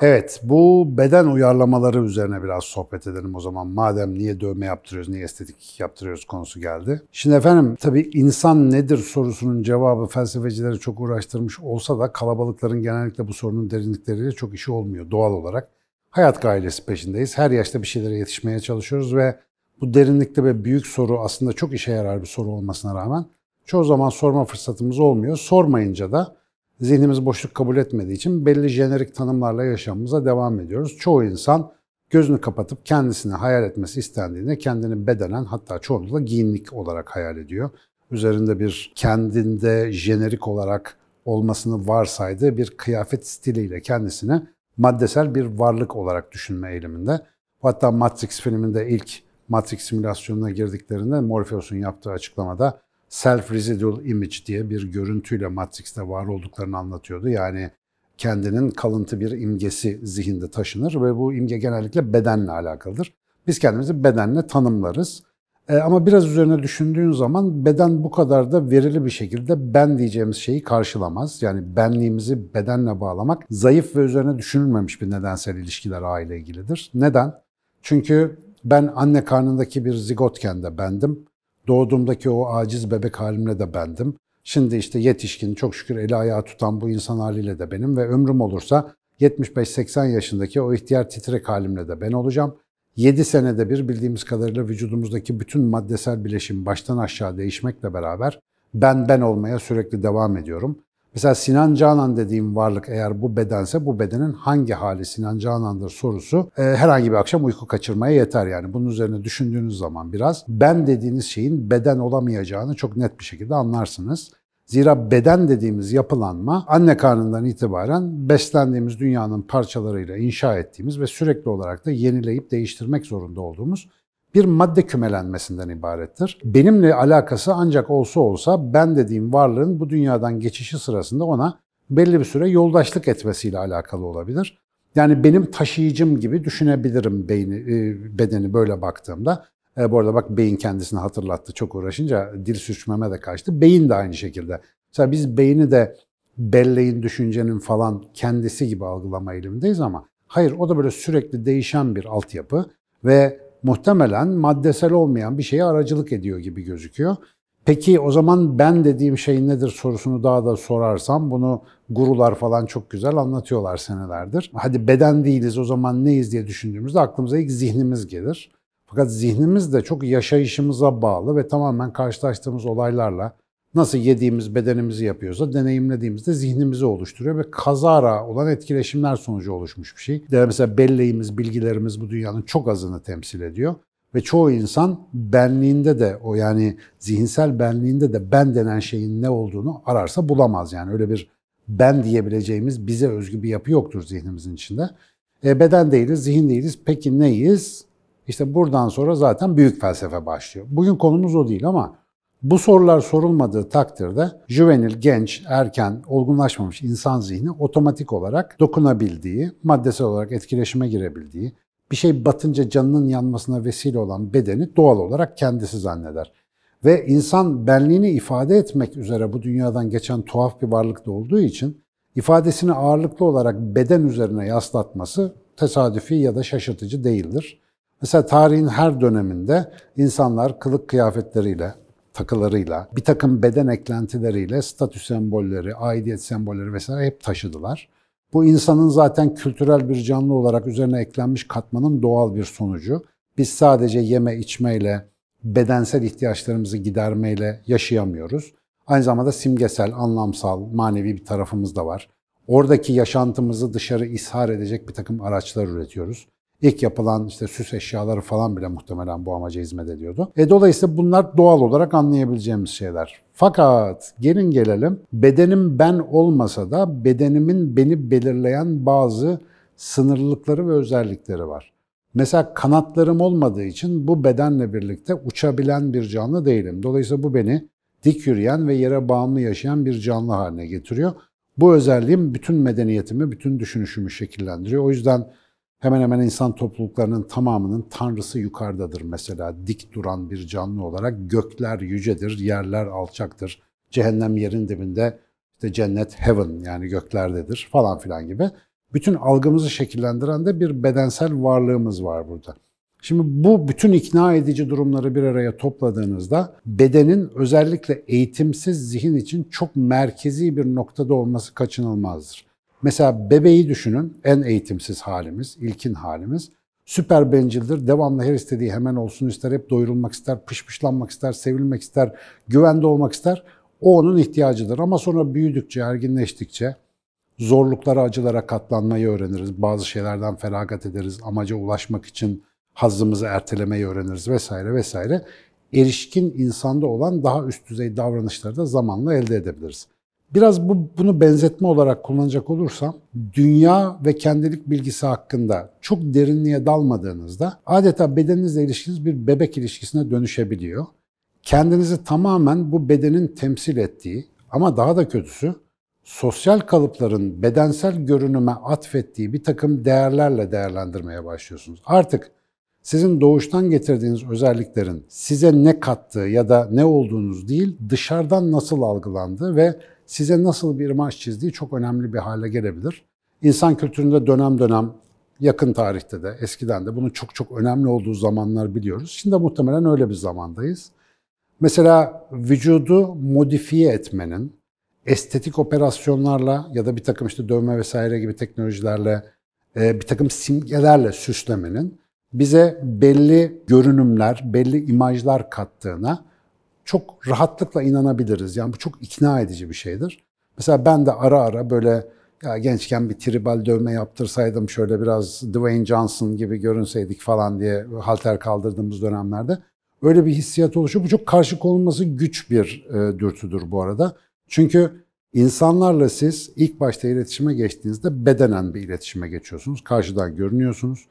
Evet, bu beden uyarlamaları üzerine biraz sohbet edelim o zaman. Madem niye dövme yaptırıyoruz, niye estetik yaptırıyoruz konusu geldi. Şimdi efendim tabii insan nedir sorusunun cevabı felsefecileri çok uğraştırmış olsa da kalabalıkların genellikle bu sorunun derinlikleriyle çok işi olmuyor doğal olarak. Hayat gailesi peşindeyiz. Her yaşta bir şeylere yetişmeye çalışıyoruz ve bu derinlikte ve büyük soru aslında çok işe yarar bir soru olmasına rağmen çoğu zaman sorma fırsatımız olmuyor. Sormayınca da zihnimiz boşluk kabul etmediği için belli jenerik tanımlarla yaşamımıza devam ediyoruz. Çoğu insan gözünü kapatıp kendisini hayal etmesi istendiğinde kendini bedenen hatta çoğunlukla giyinlik olarak hayal ediyor. Üzerinde bir kendinde jenerik olarak olmasını varsaydığı bir kıyafet stiliyle kendisini maddesel bir varlık olarak düşünme eğiliminde. Hatta Matrix filminde ilk Matrix simülasyonuna girdiklerinde Morpheus'un yaptığı açıklamada self-residual image diye bir görüntüyle Matrix'te var olduklarını anlatıyordu. Yani kendinin kalıntı bir imgesi zihinde taşınır ve bu imge genellikle bedenle alakalıdır. Biz kendimizi bedenle tanımlarız. E, ama biraz üzerine düşündüğün zaman beden bu kadar da verili bir şekilde ben diyeceğimiz şeyi karşılamaz. Yani benliğimizi bedenle bağlamak zayıf ve üzerine düşünülmemiş bir nedensel ilişkiler aile ilgilidir. Neden? Çünkü ben anne karnındaki bir zigotken de bendim. Doğduğumdaki o aciz bebek halimle de bendim. Şimdi işte yetişkin, çok şükür eli ayağı tutan bu insan haliyle de benim ve ömrüm olursa 75-80 yaşındaki o ihtiyar titrek halimle de ben olacağım. 7 senede bir bildiğimiz kadarıyla vücudumuzdaki bütün maddesel bileşim baştan aşağı değişmekle beraber ben ben olmaya sürekli devam ediyorum. Mesela Sinan Canan dediğim varlık eğer bu bedense bu bedenin hangi hali Sinan Canan'dır sorusu e, herhangi bir akşam uyku kaçırmaya yeter yani. Bunun üzerine düşündüğünüz zaman biraz ben dediğiniz şeyin beden olamayacağını çok net bir şekilde anlarsınız. Zira beden dediğimiz yapılanma anne karnından itibaren beslendiğimiz dünyanın parçalarıyla inşa ettiğimiz ve sürekli olarak da yenileyip değiştirmek zorunda olduğumuz bir madde kümelenmesinden ibarettir. Benimle alakası ancak olsa olsa ben dediğim varlığın bu dünyadan geçişi sırasında ona belli bir süre yoldaşlık etmesiyle alakalı olabilir. Yani benim taşıyıcım gibi düşünebilirim beyni, e, bedeni böyle baktığımda. E, bu arada bak beyin kendisini hatırlattı çok uğraşınca dil sürçmeme de kaçtı. Beyin de aynı şekilde. Mesela biz beyni de belleğin, düşüncenin falan kendisi gibi algılama eğilimindeyiz ama hayır o da böyle sürekli değişen bir altyapı ve muhtemelen maddesel olmayan bir şeye aracılık ediyor gibi gözüküyor. Peki o zaman ben dediğim şey nedir sorusunu daha da sorarsam bunu gurular falan çok güzel anlatıyorlar senelerdir. Hadi beden değiliz o zaman neyiz diye düşündüğümüzde aklımıza ilk zihnimiz gelir. Fakat zihnimiz de çok yaşayışımıza bağlı ve tamamen karşılaştığımız olaylarla nasıl yediğimiz bedenimizi yapıyorsa deneyimlediğimizde zihnimizi oluşturuyor ve kazara olan etkileşimler sonucu oluşmuş bir şey. Yani mesela belleğimiz, bilgilerimiz bu dünyanın çok azını temsil ediyor. Ve çoğu insan benliğinde de o yani zihinsel benliğinde de ben denen şeyin ne olduğunu ararsa bulamaz. Yani öyle bir ben diyebileceğimiz bize özgü bir yapı yoktur zihnimizin içinde. E, beden değiliz, zihin değiliz. Peki neyiz? İşte buradan sonra zaten büyük felsefe başlıyor. Bugün konumuz o değil ama bu sorular sorulmadığı takdirde juvenil, genç, erken, olgunlaşmamış insan zihni otomatik olarak dokunabildiği, maddesel olarak etkileşime girebildiği, bir şey batınca canının yanmasına vesile olan bedeni doğal olarak kendisi zanneder. Ve insan benliğini ifade etmek üzere bu dünyadan geçen tuhaf bir varlıkta olduğu için ifadesini ağırlıklı olarak beden üzerine yaslatması tesadüfi ya da şaşırtıcı değildir. Mesela tarihin her döneminde insanlar kılık kıyafetleriyle, takılarıyla, bir takım beden eklentileriyle statü sembolleri, aidiyet sembolleri vesaire hep taşıdılar. Bu insanın zaten kültürel bir canlı olarak üzerine eklenmiş katmanın doğal bir sonucu. Biz sadece yeme içmeyle, bedensel ihtiyaçlarımızı gidermeyle yaşayamıyoruz. Aynı zamanda simgesel, anlamsal, manevi bir tarafımız da var. Oradaki yaşantımızı dışarı ishar edecek bir takım araçlar üretiyoruz. İlk yapılan işte süs eşyaları falan bile muhtemelen bu amaca hizmet ediyordu. E dolayısıyla bunlar doğal olarak anlayabileceğimiz şeyler. Fakat gelin gelelim bedenim ben olmasa da bedenimin beni belirleyen bazı sınırlılıkları ve özellikleri var. Mesela kanatlarım olmadığı için bu bedenle birlikte uçabilen bir canlı değilim. Dolayısıyla bu beni dik yürüyen ve yere bağımlı yaşayan bir canlı haline getiriyor. Bu özelliğim bütün medeniyetimi, bütün düşünüşümü şekillendiriyor. O yüzden Hemen hemen insan topluluklarının tamamının tanrısı yukarıdadır mesela. Dik duran bir canlı olarak gökler yücedir, yerler alçaktır. Cehennem yerin dibinde İşte cennet heaven yani göklerdedir falan filan gibi. Bütün algımızı şekillendiren de bir bedensel varlığımız var burada. Şimdi bu bütün ikna edici durumları bir araya topladığınızda bedenin özellikle eğitimsiz zihin için çok merkezi bir noktada olması kaçınılmazdır. Mesela bebeği düşünün, en eğitimsiz halimiz, ilkin halimiz. Süper bencildir, devamlı her istediği hemen olsun ister, hep doyurulmak ister, pışpışlanmak ister, sevilmek ister, güvende olmak ister. O onun ihtiyacıdır ama sonra büyüdükçe, erginleştikçe zorluklara, acılara katlanmayı öğreniriz. Bazı şeylerden feragat ederiz, amaca ulaşmak için hazzımızı ertelemeyi öğreniriz vesaire vesaire. Erişkin insanda olan daha üst düzey davranışları da zamanla elde edebiliriz. Biraz bu, bunu benzetme olarak kullanacak olursam, dünya ve kendilik bilgisi hakkında çok derinliğe dalmadığınızda adeta bedeninizle ilişkiniz bir bebek ilişkisine dönüşebiliyor. Kendinizi tamamen bu bedenin temsil ettiği ama daha da kötüsü sosyal kalıpların bedensel görünüme atfettiği bir takım değerlerle değerlendirmeye başlıyorsunuz. Artık sizin doğuştan getirdiğiniz özelliklerin size ne kattığı ya da ne olduğunuz değil, dışarıdan nasıl algılandığı ve size nasıl bir imaj çizdiği çok önemli bir hale gelebilir. İnsan kültüründe dönem dönem yakın tarihte de eskiden de bunun çok çok önemli olduğu zamanlar biliyoruz. Şimdi muhtemelen öyle bir zamandayız. Mesela vücudu modifiye etmenin, estetik operasyonlarla ya da bir takım işte dövme vesaire gibi teknolojilerle, e, bir takım simgelerle süslemenin bize belli görünümler, belli imajlar kattığına çok rahatlıkla inanabiliriz. Yani bu çok ikna edici bir şeydir. Mesela ben de ara ara böyle ya gençken bir tribal dövme yaptırsaydım şöyle biraz Dwayne Johnson gibi görünseydik falan diye halter kaldırdığımız dönemlerde öyle bir hissiyat oluşuyor. Bu çok karşı konulması güç bir e, dürtüdür bu arada. Çünkü insanlarla siz ilk başta iletişime geçtiğinizde bedenen bir iletişime geçiyorsunuz. Karşıdan görünüyorsunuz.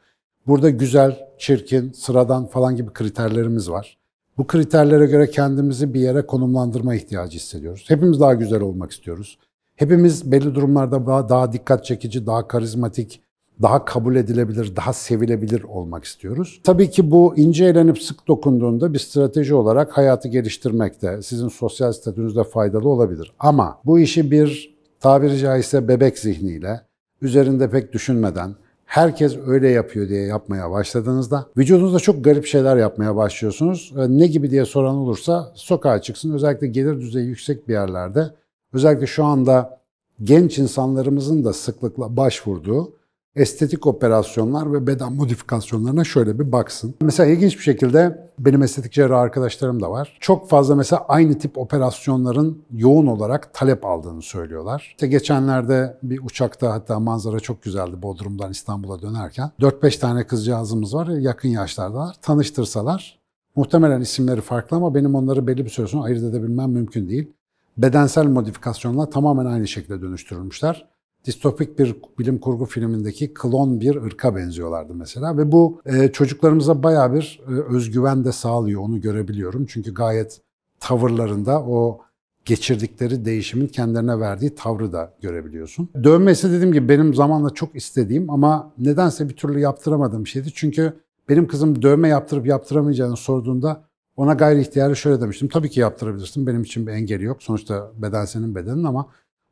Burada güzel, çirkin, sıradan falan gibi kriterlerimiz var. Bu kriterlere göre kendimizi bir yere konumlandırma ihtiyacı hissediyoruz. Hepimiz daha güzel olmak istiyoruz. Hepimiz belli durumlarda daha, dikkat çekici, daha karizmatik, daha kabul edilebilir, daha sevilebilir olmak istiyoruz. Tabii ki bu ince elenip sık dokunduğunda bir strateji olarak hayatı geliştirmekte, sizin sosyal statünüzde faydalı olabilir. Ama bu işi bir tabiri caizse bebek zihniyle, üzerinde pek düşünmeden, herkes öyle yapıyor diye yapmaya başladığınızda vücudunuzda çok garip şeyler yapmaya başlıyorsunuz. E, ne gibi diye soran olursa sokağa çıksın. Özellikle gelir düzeyi yüksek bir yerlerde özellikle şu anda genç insanlarımızın da sıklıkla başvurduğu estetik operasyonlar ve beden modifikasyonlarına şöyle bir baksın. Mesela ilginç bir şekilde benim estetik cerrah arkadaşlarım da var. Çok fazla mesela aynı tip operasyonların yoğun olarak talep aldığını söylüyorlar. İşte geçenlerde bir uçakta hatta manzara çok güzeldi Bodrum'dan İstanbul'a dönerken. 4-5 tane kızcağızımız var yakın yaşlardalar. Tanıştırsalar muhtemelen isimleri farklı ama benim onları belli bir süre sonra ayırt edebilmem mümkün değil. Bedensel modifikasyonla tamamen aynı şekilde dönüştürülmüşler distopik bir bilim kurgu filmindeki klon bir ırka benziyorlardı mesela ve bu e, çocuklarımıza baya bir e, özgüven de sağlıyor onu görebiliyorum. Çünkü gayet tavırlarında o geçirdikleri değişimin kendilerine verdiği tavrı da görebiliyorsun. Dövmesi dediğim gibi benim zamanla çok istediğim ama nedense bir türlü yaptıramadığım şeydi. Çünkü benim kızım dövme yaptırıp yaptıramayacağını sorduğunda ona gayri ihtiyarı şöyle demiştim. Tabii ki yaptırabilirsin. Benim için bir engeli yok. Sonuçta beden senin bedenin ama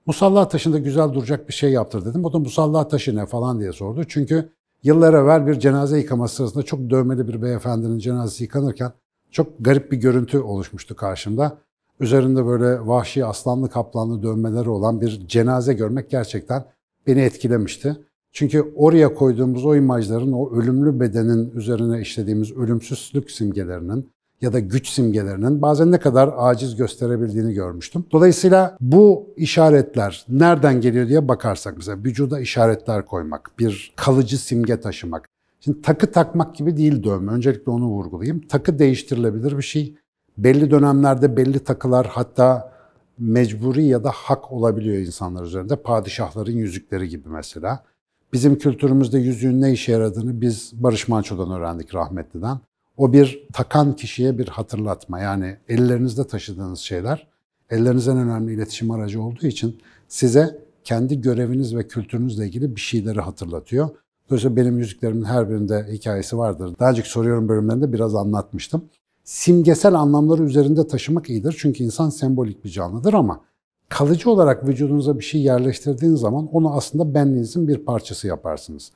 Musalla taşında güzel duracak bir şey yaptır dedim. O da musalla taşı ne falan diye sordu. Çünkü yıllar evvel bir cenaze yıkaması sırasında çok dövmeli bir beyefendinin cenazesi yıkanırken çok garip bir görüntü oluşmuştu karşımda. Üzerinde böyle vahşi aslanlı kaplanlı dövmeleri olan bir cenaze görmek gerçekten beni etkilemişti. Çünkü oraya koyduğumuz o imajların o ölümlü bedenin üzerine işlediğimiz ölümsüzlük simgelerinin ya da güç simgelerinin bazen ne kadar aciz gösterebildiğini görmüştüm. Dolayısıyla bu işaretler nereden geliyor diye bakarsak mesela vücuda işaretler koymak, bir kalıcı simge taşımak. Şimdi takı takmak gibi değil dövme. Öncelikle onu vurgulayayım. Takı değiştirilebilir bir şey. Belli dönemlerde belli takılar hatta mecburi ya da hak olabiliyor insanlar üzerinde. Padişahların yüzükleri gibi mesela. Bizim kültürümüzde yüzüğün ne işe yaradığını biz Barış Manço'dan öğrendik rahmetliden. O bir takan kişiye bir hatırlatma. Yani ellerinizde taşıdığınız şeyler ellerinizden önemli iletişim aracı olduğu için size kendi göreviniz ve kültürünüzle ilgili bir şeyleri hatırlatıyor. Dolayısıyla benim yüzüklerimin her birinde hikayesi vardır. Daha önceki soruyorum bölümlerinde biraz anlatmıştım. Simgesel anlamları üzerinde taşımak iyidir. Çünkü insan sembolik bir canlıdır ama kalıcı olarak vücudunuza bir şey yerleştirdiğiniz zaman onu aslında benliğinizin bir parçası yaparsınız.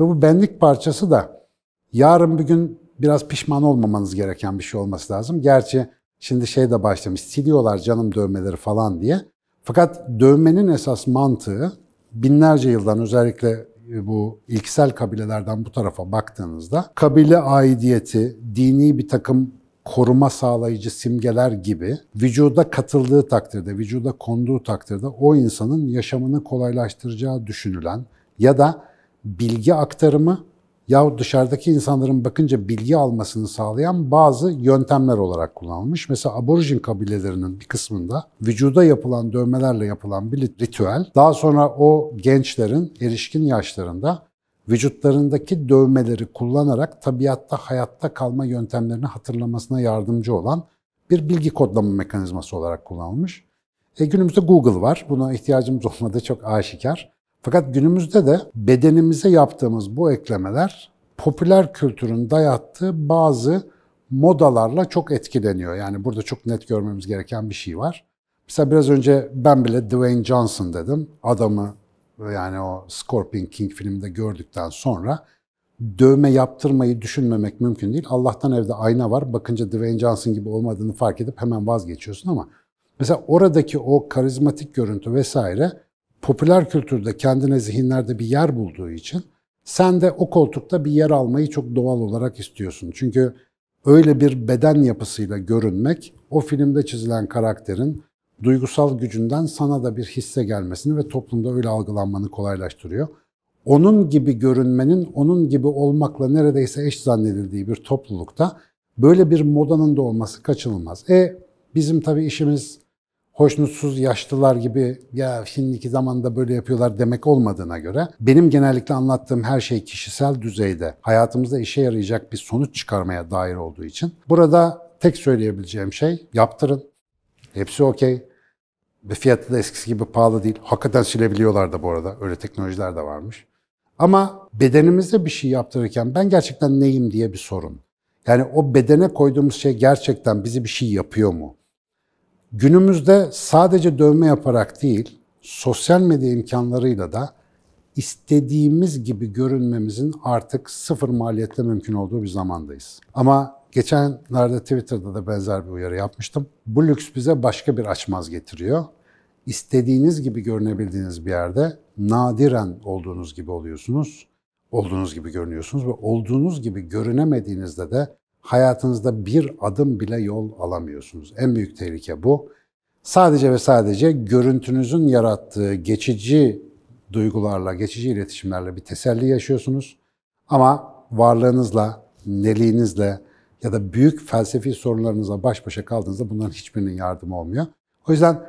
Ve bu benlik parçası da yarın bir gün biraz pişman olmamanız gereken bir şey olması lazım. Gerçi şimdi şey de başlamış, siliyorlar canım dövmeleri falan diye. Fakat dövmenin esas mantığı binlerce yıldan özellikle bu ilksel kabilelerden bu tarafa baktığınızda kabile aidiyeti, dini bir takım koruma sağlayıcı simgeler gibi vücuda katıldığı takdirde, vücuda konduğu takdirde o insanın yaşamını kolaylaştıracağı düşünülen ya da bilgi aktarımı yahut dışarıdaki insanların bakınca bilgi almasını sağlayan bazı yöntemler olarak kullanılmış. Mesela aborjin kabilelerinin bir kısmında vücuda yapılan dövmelerle yapılan bir ritüel daha sonra o gençlerin erişkin yaşlarında vücutlarındaki dövmeleri kullanarak tabiatta hayatta kalma yöntemlerini hatırlamasına yardımcı olan bir bilgi kodlama mekanizması olarak kullanılmış. E günümüzde Google var. Buna ihtiyacımız olmadığı çok aşikar. Fakat günümüzde de bedenimize yaptığımız bu eklemeler popüler kültürün dayattığı bazı modalarla çok etkileniyor. Yani burada çok net görmemiz gereken bir şey var. Mesela biraz önce ben bile Dwayne Johnson dedim. Adamı yani o Scorpion King filminde gördükten sonra dövme yaptırmayı düşünmemek mümkün değil. Allah'tan evde ayna var. Bakınca Dwayne Johnson gibi olmadığını fark edip hemen vazgeçiyorsun ama mesela oradaki o karizmatik görüntü vesaire popüler kültürde kendine zihinlerde bir yer bulduğu için sen de o koltukta bir yer almayı çok doğal olarak istiyorsun. Çünkü öyle bir beden yapısıyla görünmek o filmde çizilen karakterin duygusal gücünden sana da bir hisse gelmesini ve toplumda öyle algılanmanı kolaylaştırıyor. Onun gibi görünmenin onun gibi olmakla neredeyse eş zannedildiği bir toplulukta böyle bir modanın da olması kaçınılmaz. E bizim tabii işimiz hoşnutsuz yaşlılar gibi ya şimdiki zamanda böyle yapıyorlar demek olmadığına göre benim genellikle anlattığım her şey kişisel düzeyde hayatımızda işe yarayacak bir sonuç çıkarmaya dair olduğu için burada tek söyleyebileceğim şey yaptırın. Hepsi okey. Ve fiyatı da eskisi gibi pahalı değil. Hakikaten silebiliyorlar da bu arada. Öyle teknolojiler de varmış. Ama bedenimizde bir şey yaptırırken ben gerçekten neyim diye bir sorun. Yani o bedene koyduğumuz şey gerçekten bizi bir şey yapıyor mu? Günümüzde sadece dövme yaparak değil, sosyal medya imkanlarıyla da istediğimiz gibi görünmemizin artık sıfır maliyetle mümkün olduğu bir zamandayız. Ama geçenlerde Twitter'da da benzer bir uyarı yapmıştım. Bu lüks bize başka bir açmaz getiriyor. İstediğiniz gibi görünebildiğiniz bir yerde nadiren olduğunuz gibi oluyorsunuz, olduğunuz gibi görünüyorsunuz ve olduğunuz gibi görünemediğinizde de hayatınızda bir adım bile yol alamıyorsunuz. En büyük tehlike bu. Sadece ve sadece görüntünüzün yarattığı geçici duygularla, geçici iletişimlerle bir teselli yaşıyorsunuz. Ama varlığınızla, neliğinizle ya da büyük felsefi sorunlarınızla baş başa kaldığınızda bunların hiçbirinin yardımı olmuyor. O yüzden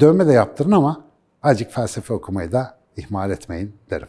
dövme de yaptırın ama azıcık felsefe okumayı da ihmal etmeyin derim.